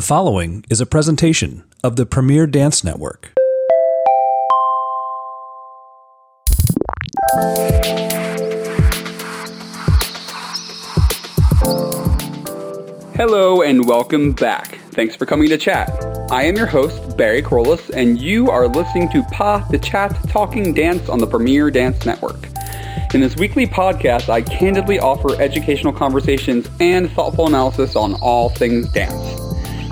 The following is a presentation of the Premier Dance Network. Hello and welcome back. Thanks for coming to chat. I am your host, Barry Kerollis, and you are listening to Pa the Chat Talking Dance on the Premier Dance Network. In this weekly podcast, I candidly offer educational conversations and thoughtful analysis on all things dance.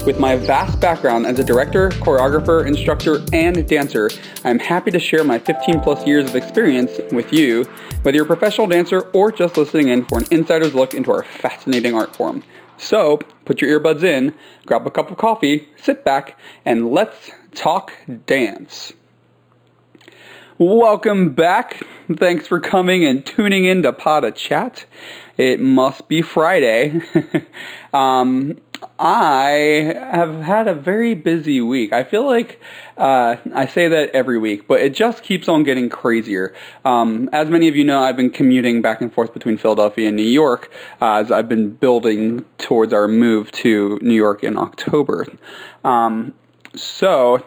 With my vast background as a director, choreographer, instructor, and dancer, I'm happy to share my 15 plus years of experience with you, whether you're a professional dancer or just listening in for an insider's look into our fascinating art form. So, put your earbuds in, grab a cup of coffee, sit back, and let's talk dance. Welcome back. Thanks for coming and tuning in to Pata Chat. It must be Friday. um, I have had a very busy week. I feel like uh, I say that every week, but it just keeps on getting crazier. Um, as many of you know, I've been commuting back and forth between Philadelphia and New York uh, as I've been building towards our move to New York in October. Um, so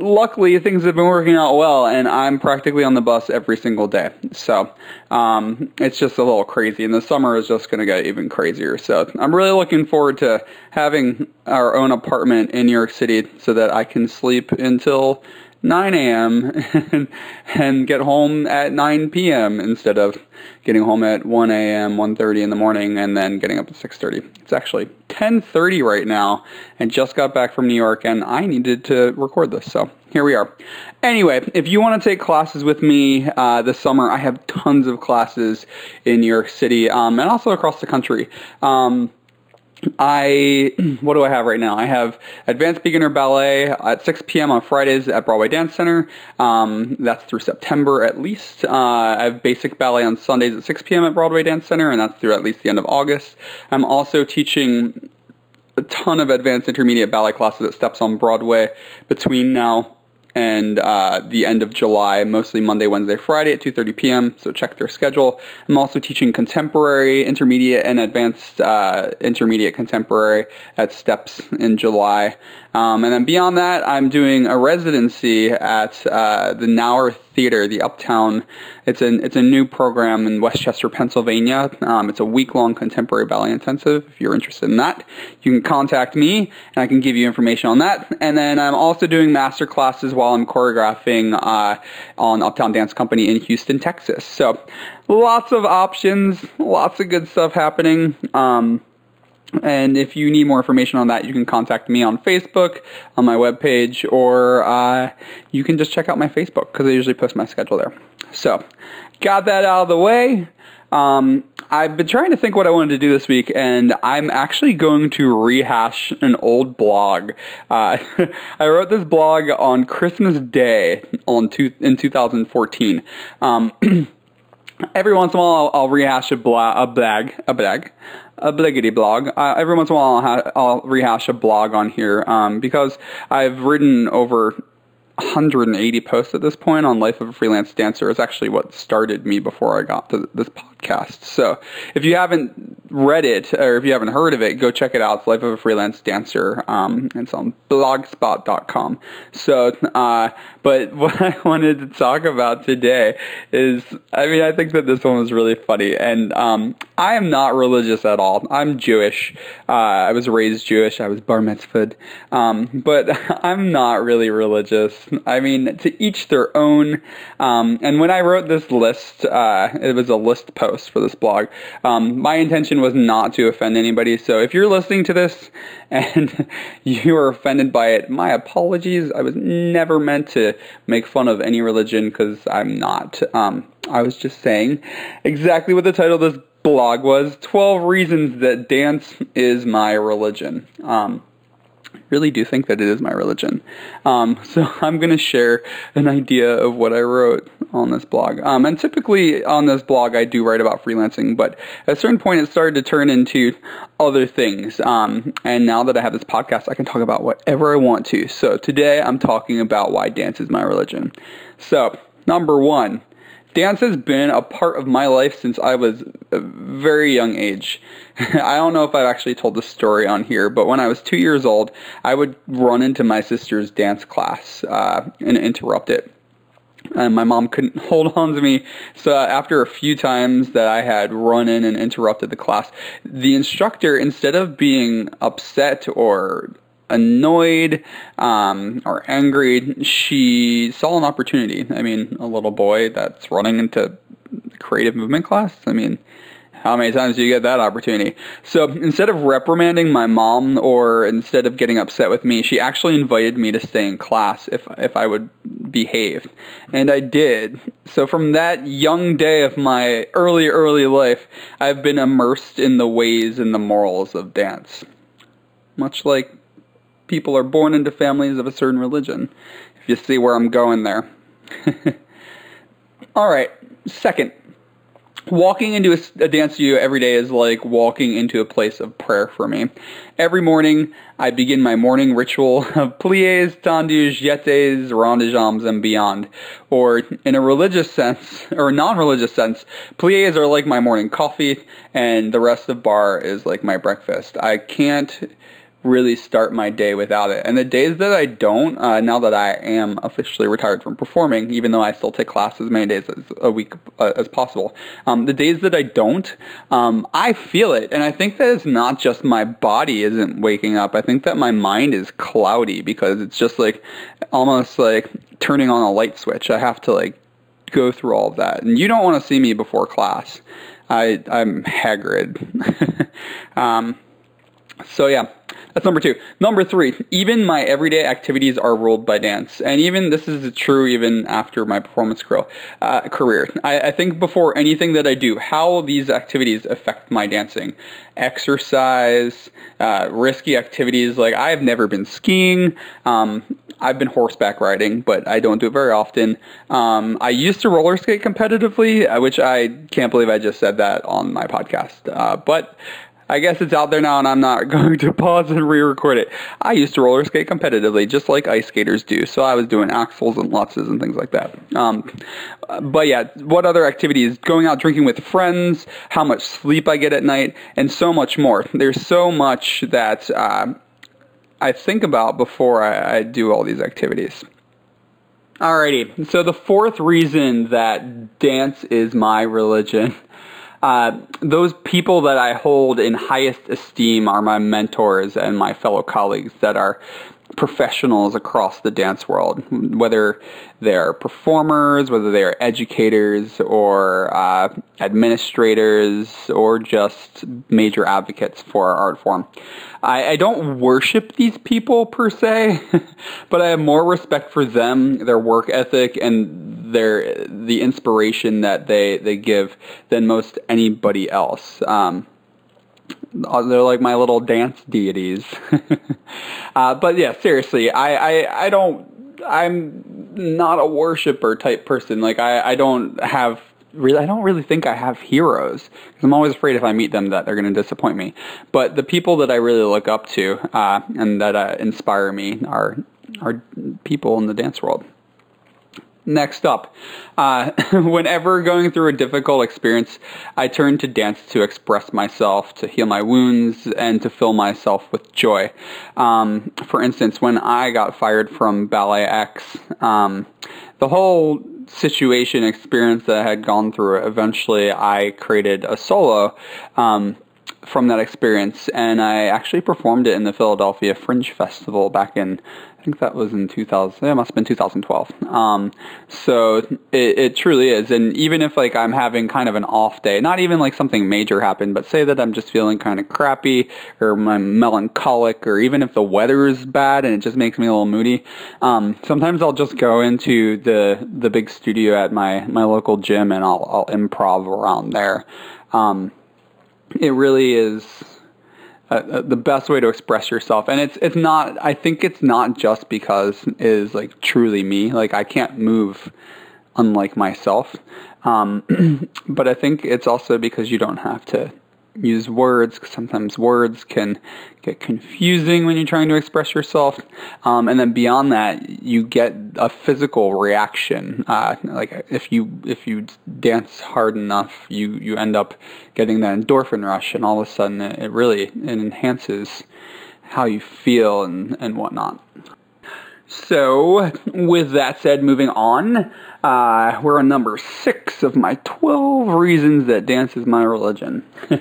luckily things have been working out well and i'm practically on the bus every single day. So um, it's just a little crazy and the summer is just going to get even crazier. So i'm really looking forward to having our own apartment in new york city so that i can sleep until 9 a.m. and, and get home at 9 p.m. instead of getting home at 1 a.m., 1.30 in the morning, and then getting up at 6.30. It's actually 10.30 right now, and just got back from New York, and I needed to record this, so here we are. Anyway, if you want to take classes with me uh, this summer, I have tons of classes in New York City um, and also across the country. Um, I what do I have right now? I have Advanced Beginner Ballet at 6 p.m. on Fridays at Broadway Dance Center. Um, that's through September at least. Uh, I have Basic Ballet on Sundays at 6 p.m. at Broadway Dance Center, and that's through at least the end of August. I'm also teaching a ton of advanced intermediate ballet classes at Steps on Broadway between now and uh, the end of July, mostly Monday, Wednesday, Friday at 2.30 p.m., so check their schedule. I'm also teaching contemporary, intermediate, and advanced uh, intermediate contemporary at Steps in July. Um, and then beyond that, I'm doing a residency at uh, the Knauer Theater, the Uptown. It's a it's a new program in Westchester, Pennsylvania. Um, it's a week long contemporary ballet intensive. If you're interested in that, you can contact me, and I can give you information on that. And then I'm also doing master classes while I'm choreographing uh, on Uptown Dance Company in Houston, Texas. So lots of options, lots of good stuff happening. Um, and if you need more information on that, you can contact me on Facebook, on my webpage, or uh, you can just check out my Facebook because I usually post my schedule there. So, got that out of the way. Um, I've been trying to think what I wanted to do this week, and I'm actually going to rehash an old blog. Uh, I wrote this blog on Christmas Day on two, in 2014. Um, every once in a while, I'll, I'll rehash a, bla- a bag, a bag, a bliggity blog. Uh, every once in a while, I'll, ha- I'll, rehash a blog on here um, because I've written over 180 posts at this point on Life of a Freelance Dancer. is actually what started me before I got to this podcast. So if you haven't read it or if you haven't heard of it, go check it out. It's Life of a Freelance Dancer. Um, it's on blogspot.com. So, uh, but what I wanted to talk about today is, I mean, I think that this one was really funny. And um, I am not religious at all. I'm Jewish. Uh, I was raised Jewish. I was bar mitzvahed. Um, but I'm not really religious. I mean, to each their own. Um, and when I wrote this list, uh, it was a list post for this blog. Um, my intention was not to offend anybody. So if you're listening to this and you are offended by it, my apologies. I was never meant to make fun of any religion because I'm not. Um, I was just saying exactly what the title of this blog was 12 reasons that dance is my religion. Um, really do think that it is my religion. Um, so I'm going to share an idea of what I wrote on this blog. Um, and typically on this blog, I do write about freelancing, but at a certain point, it started to turn into other things. Um, and now that I have this podcast, I can talk about whatever I want to. So today, I'm talking about why dance is my religion. So, number one, dance has been a part of my life since I was a very young age. I don't know if I've actually told the story on here, but when I was two years old, I would run into my sister's dance class uh, and interrupt it. And my mom couldn't hold on to me. So after a few times that I had run in and interrupted the class, the instructor, instead of being upset or annoyed um, or angry, she saw an opportunity. I mean, a little boy that's running into creative movement class. I mean, how many times do you get that opportunity? So instead of reprimanding my mom or instead of getting upset with me, she actually invited me to stay in class if if I would behave. And I did. So from that young day of my early early life, I've been immersed in the ways and the morals of dance. Much like people are born into families of a certain religion. If you see where I'm going there. All right, second, walking into a, a, dance studio every day is like walking into a place of prayer for me. Every morning, I begin my morning ritual of pliés, tendus, jetés, jambes, and beyond. Or in a religious sense, or non-religious sense, pliés are like my morning coffee, and the rest of barre is like my breakfast. I can't really start my day without it. And the days that I don't, uh, now that I am officially retired from performing, even though I still take classes as many days as a week uh, as possible, um, the days that I don't, um, I feel it. And I think that it's not just my body isn't waking up. I think that my mind is cloudy because it's just like almost like turning on a light switch. I have to like go through all of that. And you don't want to see me before class. I, I'm haggard. um, so yeah, that's number two. Number three, even my everyday activities are ruled by dance. And even this is true even after my performance career. Uh, career. I, I, think before anything that I do, how these activities affect my dancing. Exercise, uh, risky activities, like I've never been skiing. Um, I've been horseback riding, but I don't do it very often. Um, I used to roller skate competitively, uh, which I can't believe I just said that on my podcast. Uh, but I guess it's out there now and I'm not going to pause and re-record it. I used to roller skate competitively, just like ice skaters do. So I was doing axels and lutzes and things like that. Um, but yeah, what other activities? Going out drinking with friends, how much sleep I get at night, and so much more. There's so much that uh, I think about before I, I do all these activities. Alrighty, so the fourth reason that dance is my religion uh, those people that I hold in highest esteem are my mentors and my fellow colleagues that are professionals across the dance world, whether they're performers, whether they're educators or uh, administrators or just major advocates for our art form. I, I don't worship these people per se, but I have more respect for them, their work ethic, and their the inspiration that they, they give than most anybody else. Um, uh, they're like my little dance deities. uh, but yeah, seriously, I, I, I don't, I'm not a worshiper type person. Like I, I don't have really, I don't really think I have heroes because I'm always afraid if I meet them that they're going to disappoint me. But the people that I really look up to uh, and that uh, inspire me are are people in the dance world. Next up, uh, whenever going through a difficult experience, I turn to dance to express myself, to heal my wounds, and to fill myself with joy. Um, for instance, when I got fired from Ballet X, um, the whole situation experience that I had gone through, eventually I created a solo. Um, from that experience, and I actually performed it in the Philadelphia Fringe Festival back in I think that was in 2000. It must have been 2012. Um, so it, it truly is. And even if like I'm having kind of an off day, not even like something major happened, but say that I'm just feeling kind of crappy or I'm melancholic, or even if the weather is bad and it just makes me a little moody. Um, sometimes I'll just go into the the big studio at my my local gym and I'll I'll improv around there. Um, it really is uh, uh, the best way to express yourself. And it's it's not i think it's not just because is like truly me. Like i can't move unlike myself. Um, but i think it's also because you don't have to use words sometimes words can get confusing when you're trying to express yourself. Um, and then beyond that, you get a physical reaction. Uh, like if you if you dance hard enough, you you end up getting that endorphin rush, and all of a sudden it, it really it enhances how you feel and and whatnot. So, with that said, moving on, uh, we're on number six of my 12 reasons that dance is my religion.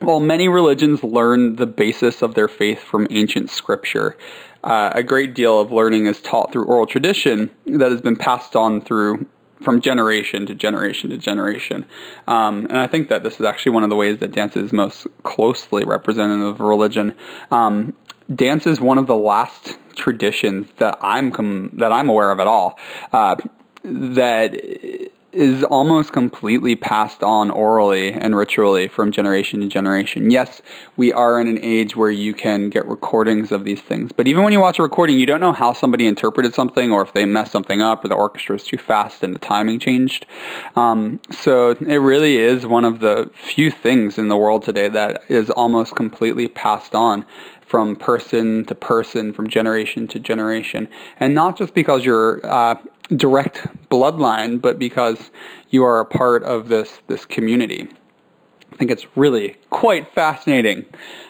While many religions learn the basis of their faith from ancient scripture, uh, a great deal of learning is taught through oral tradition that has been passed on through from generation to generation to generation. Um, and I think that this is actually one of the ways that dance is most closely representative of religion. Um, dance is one of the last traditions that I'm com- that I'm aware of at all uh, that is almost completely passed on orally and ritually from generation to generation. Yes, we are in an age where you can get recordings of these things, but even when you watch a recording, you don't know how somebody interpreted something or if they messed something up or the orchestra is too fast and the timing changed. Um, so it really is one of the few things in the world today that is almost completely passed on from person to person, from generation to generation, and not just because you're uh, direct bloodline, but because you are a part of this this community. I think it's really quite fascinating.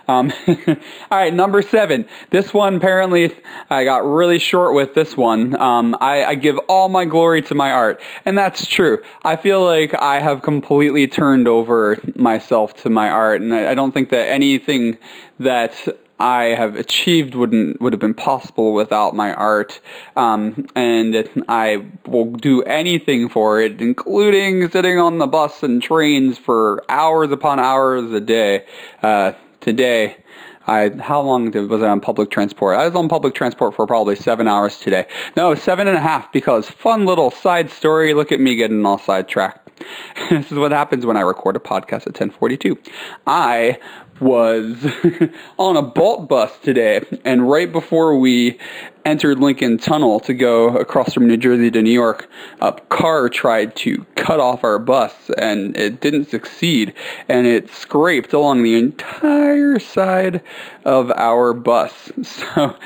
Um, all right, number seven. This one apparently I got really short with this one. Um, I, I, give all my glory to my art, and that's true. I feel like I have completely turned over myself to my art, and I, I don't think that anything that I have achieved wouldn't would have been possible without my art, um, and I will do anything for it, including sitting on the bus and trains for hours upon hours a day. Uh, today, I how long was I on public transport? I was on public transport for probably seven hours today. No, seven and a half because fun little side story. Look at me getting all sidetracked. this is what happens when I record a podcast at 1042. I was on a Bolt bus today, and right before we entered Lincoln Tunnel to go across from New Jersey to New York, a car tried to cut off our bus, and it didn't succeed, and it scraped along the entire side of our bus. So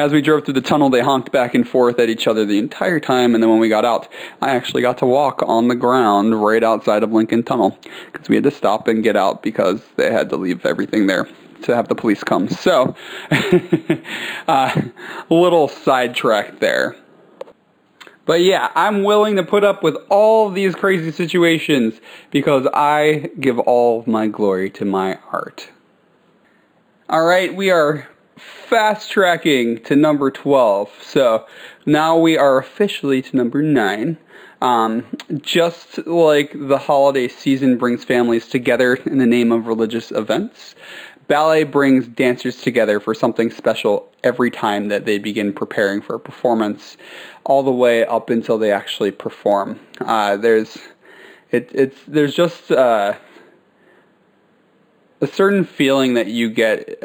as we drove through the tunnel, they honked back and forth at each other the entire time, and then when we got out, I actually got to walk on the ground right outside of Lincoln Tunnel because we had to stop and get out because they had to leave everything there to have the police come. So, uh, a little sidetrack there. But yeah, I'm willing to put up with all these crazy situations because I give all my glory to my art. All right, we are fast tracking to number 12. So now we are officially to number 9. Um, just like the holiday season brings families together in the name of religious events, ballet brings dancers together for something special every time that they begin preparing for a performance, all the way up until they actually perform. Uh, there's it, it's there's just uh, a certain feeling that you get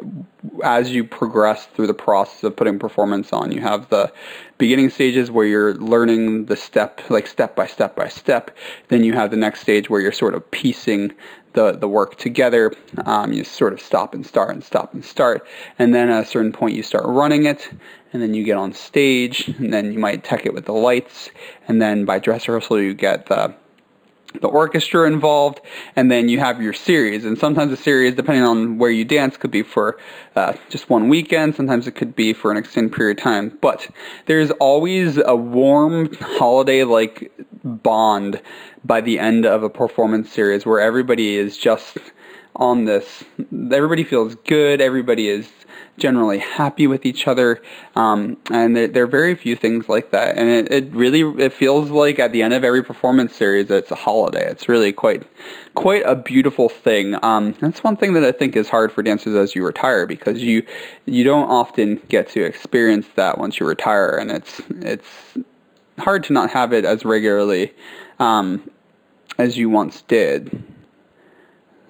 as you progress through the process of putting performance on. You have the beginning stages where you're learning the step, like step by step by step. Then you have the next stage where you're sort of piecing the, the work together. Um, you sort of stop and start and stop and start. And then at a certain point you start running it. And then you get on stage. And then you might tech it with the lights. And then by dress rehearsal you get the the orchestra involved, and then you have your series. And sometimes the series, depending on where you dance, could be for uh, just one weekend. Sometimes it could be for an extended period of time. But there's always a warm holiday-like bond by the end of a performance series where everybody is just on this. Everybody feels good. Everybody is generally happy with each other, um, and there, there, are very few things like that. And it, it really it feels like at the end of every performance series, it's a holiday. It's really quite quite a beautiful thing. Um, that's one thing that I think is hard for dancers as you retire because you you don't often get to experience that once you retire, and it's it's hard to not have it as regularly um, as you once did.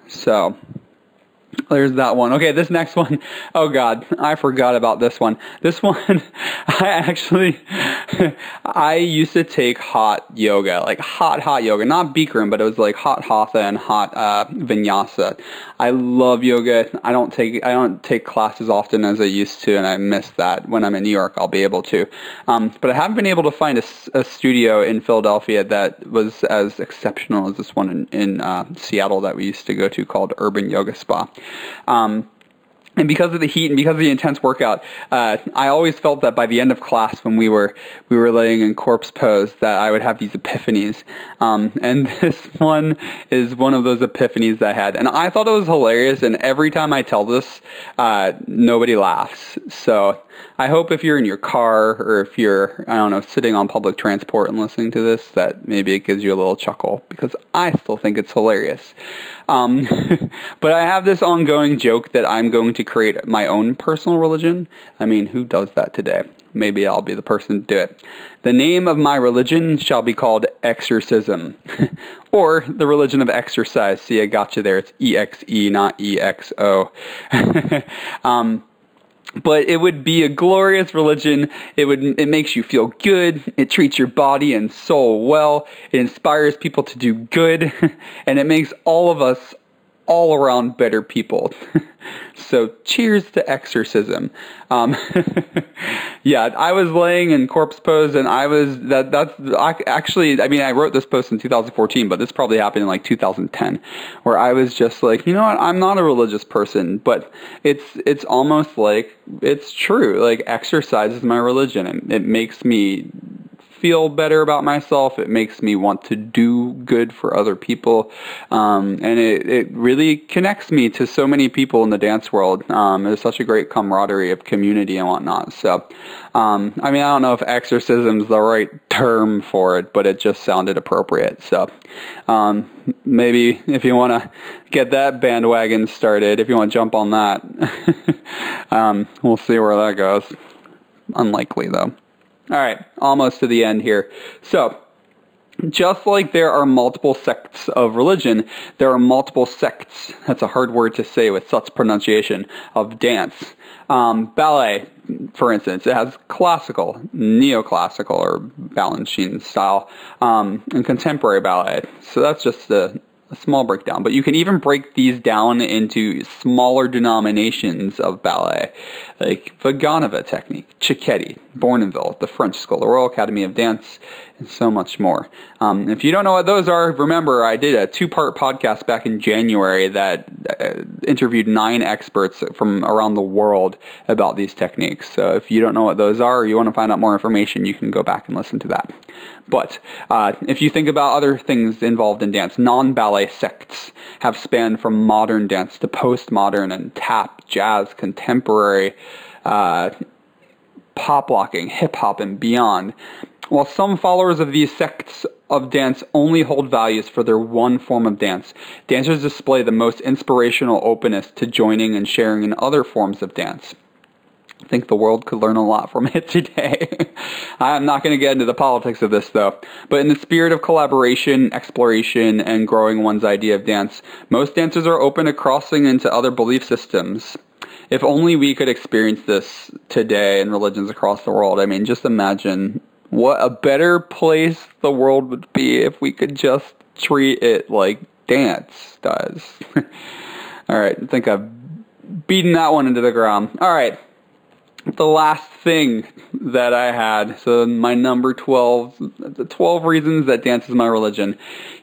So There's that one. Okay, this next one. Oh God, I forgot about this one. This one, I actually, I used to take hot yoga, like hot, hot yoga, not Bikram, but it was like hot hatha and hot uh, vinyasa. I love yoga. I don't take, I don't take classes often as I used to, and I miss that. When I'm in New York, I'll be able to. Um, but I haven't been able to find a, a, studio in Philadelphia that was as exceptional as this one in, in uh, Seattle that we used to go to called Urban Yoga Spa. Um, and because of the heat and because of the intense workout, uh, I always felt that by the end of class, when we were we were laying in corpse pose, that I would have these epiphanies. Um, and this one is one of those epiphanies that I had, and I thought it was hilarious. And every time I tell this, uh, nobody laughs. So I hope if you're in your car or if you're I don't know sitting on public transport and listening to this, that maybe it gives you a little chuckle because I still think it's hilarious. Um, but I have this ongoing joke that I'm going to create my own personal religion. I mean, who does that today? Maybe I'll be the person to do it. The name of my religion shall be called exercism, or the religion of exercise. See, I got you there. It's E X E, not E X O. um, but it would be a glorious religion. It would it makes you feel good. It treats your body and soul well. It inspires people to do good, and it makes all of us all around better people. so cheers to exercism. Um, yeah, I was laying in corpse pose, and I was that. That's actually. I mean, I wrote this post in 2014, but this probably happened in like 2010, where I was just like, you know what? I'm not a religious person, but it's it's almost like it's true. Like exercise is my religion, and it makes me feel better about myself. It makes me want to do good for other people. Um, and it, it really connects me to so many people in the dance world. Um, such a great camaraderie of community and whatnot. So, um, I mean, I don't know if exercism is the right term for it, but it just sounded appropriate. So, um, maybe if you want to get that bandwagon started, if you want to jump on that, um, we'll see where that goes. Unlikely though. All right, almost to the end here. So, just like there are multiple sects of religion, there are multiple sects, that's a hard word to say with such pronunciation, of dance. Um, ballet, for instance, it has classical, neoclassical, or Balanchine style, um, and contemporary ballet. So that's just the a small breakdown, but you can even break these down into smaller denominations of ballet, like Vaganova technique, Cecchetti, Bournonville, the French School, the Royal Academy of Dance, and so much more. Um, if you don't know what those are, remember I did a two-part podcast back in January that uh, interviewed nine experts from around the world about these techniques. So if you don't know what those are, or you want to find out more information, you can go back and listen to that. But uh, if you think about other things involved in dance, non-ballet sects have spanned from modern dance to postmodern and tap, jazz, contemporary, uh, pop locking, hip hop, and beyond. While some followers of these sects of dance only hold values for their one form of dance, dancers display the most inspirational openness to joining and sharing in other forms of dance. I think the world could learn a lot from it today. I'm not going to get into the politics of this though, but in the spirit of collaboration, exploration, and growing one's idea of dance, most dancers are open to crossing into other belief systems. If only we could experience this today in religions across the world. I mean, just imagine what a better place the world would be if we could just treat it like dance does. All right, I think I've beaten that one into the ground. All right the last thing that I had, so my number 12, the 12 reasons that dance is my religion.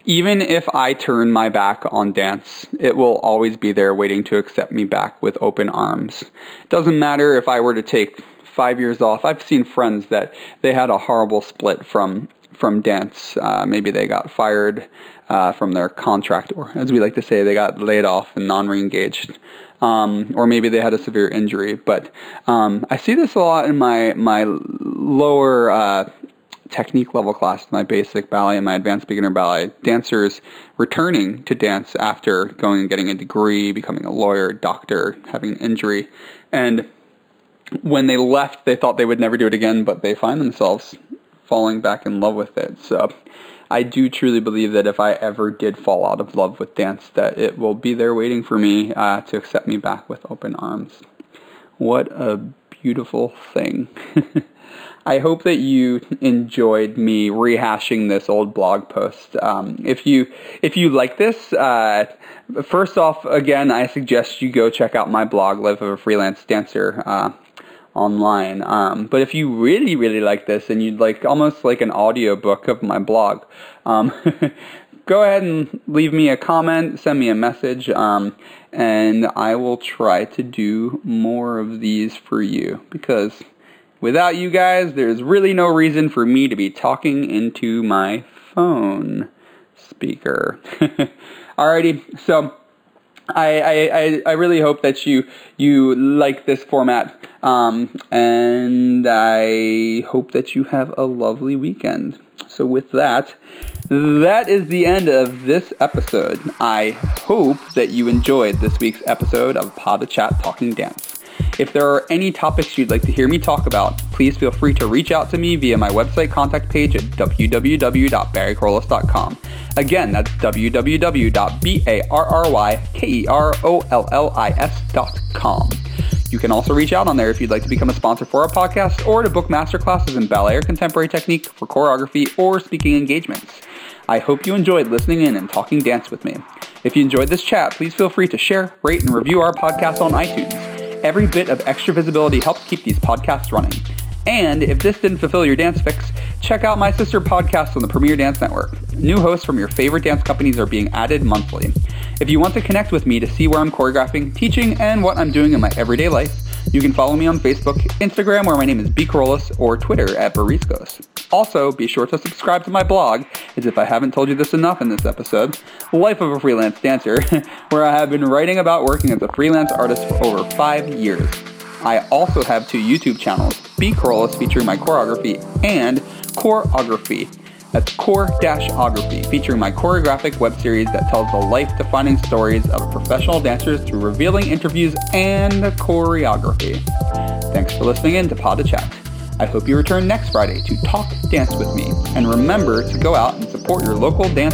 Even if I turn my back on dance, it will always be there waiting to accept me back with open arms. It doesn't matter if I were to take five years off. I've seen friends that they had a horrible split from from dance. Uh, maybe they got fired uh, from their contract, or as we like to say, they got laid off and non-reengaged um, or maybe they had a severe injury. But um, I see this a lot in my my lower uh, technique level class, my basic ballet and my advanced beginner ballet. Dancers returning to dance after going and getting a degree, becoming a lawyer, doctor, having an injury, and when they left, they thought they would never do it again, but they find themselves falling back in love with it. So I do truly believe that if I ever did fall out of love with dance, that it will be there waiting for me uh, to accept me back with open arms. What a beautiful thing. I hope that you enjoyed me rehashing this old blog post. Um, if you if you like this, uh, first off, again, I suggest you go check out my blog, Life of a Freelance Dancer. Uh, online. Um, but if you really, really like this and you'd like almost like an audio book of my blog, um, go ahead and leave me a comment, send me a message, um, and I will try to do more of these for you because Without you guys, there's really no reason for me to be talking into my phone speaker. Alrighty, so I, I, I really hope that you you like this format, um, and I hope that you have a lovely weekend. So with that, that is the end of this episode. I hope that you enjoyed this week's episode of Pod the Chat Talking Dance. If there are any topics you'd like to hear me talk about, please feel free to reach out to me via my website contact page at www.barrykerollis.com. Again, that's www.barrykerollis.com. You can also reach out on there if you'd like to become a sponsor for our podcast or to book masterclasses in ballet or contemporary technique for choreography or speaking engagements. I hope you enjoyed listening in and talking dance with me. If you enjoyed this chat, please feel free to share, rate, and review our podcast on iTunes. Every bit of extra visibility helps keep these podcasts running. And if this didn't fulfill your dance fix, check out my sister podcast on the Premier Dance Network. New hosts from your favorite dance companies are being added monthly. If you want to connect with me to see where I'm choreographing, teaching, and what I'm doing in my everyday life, you can follow me on Facebook, Instagram, where my name is B. Kerollis, or Twitter at Bariscos. Also, be sure to subscribe to my blog, as if I haven't told you this enough in this episode, Life of a Freelance Dancer, where I have been writing about working as a freelance artist for over five years. I also have two YouTube channels, B. Kerollis featuring my choreography and Choreography, that's Core-Ography, featuring my choreographic web series that tells the life-defining stories of professional dancers through revealing interviews and choreography. Thanks for listening in to Pod Chat. I hope you return next Friday to talk dance with me, and remember to go out and support your local dance.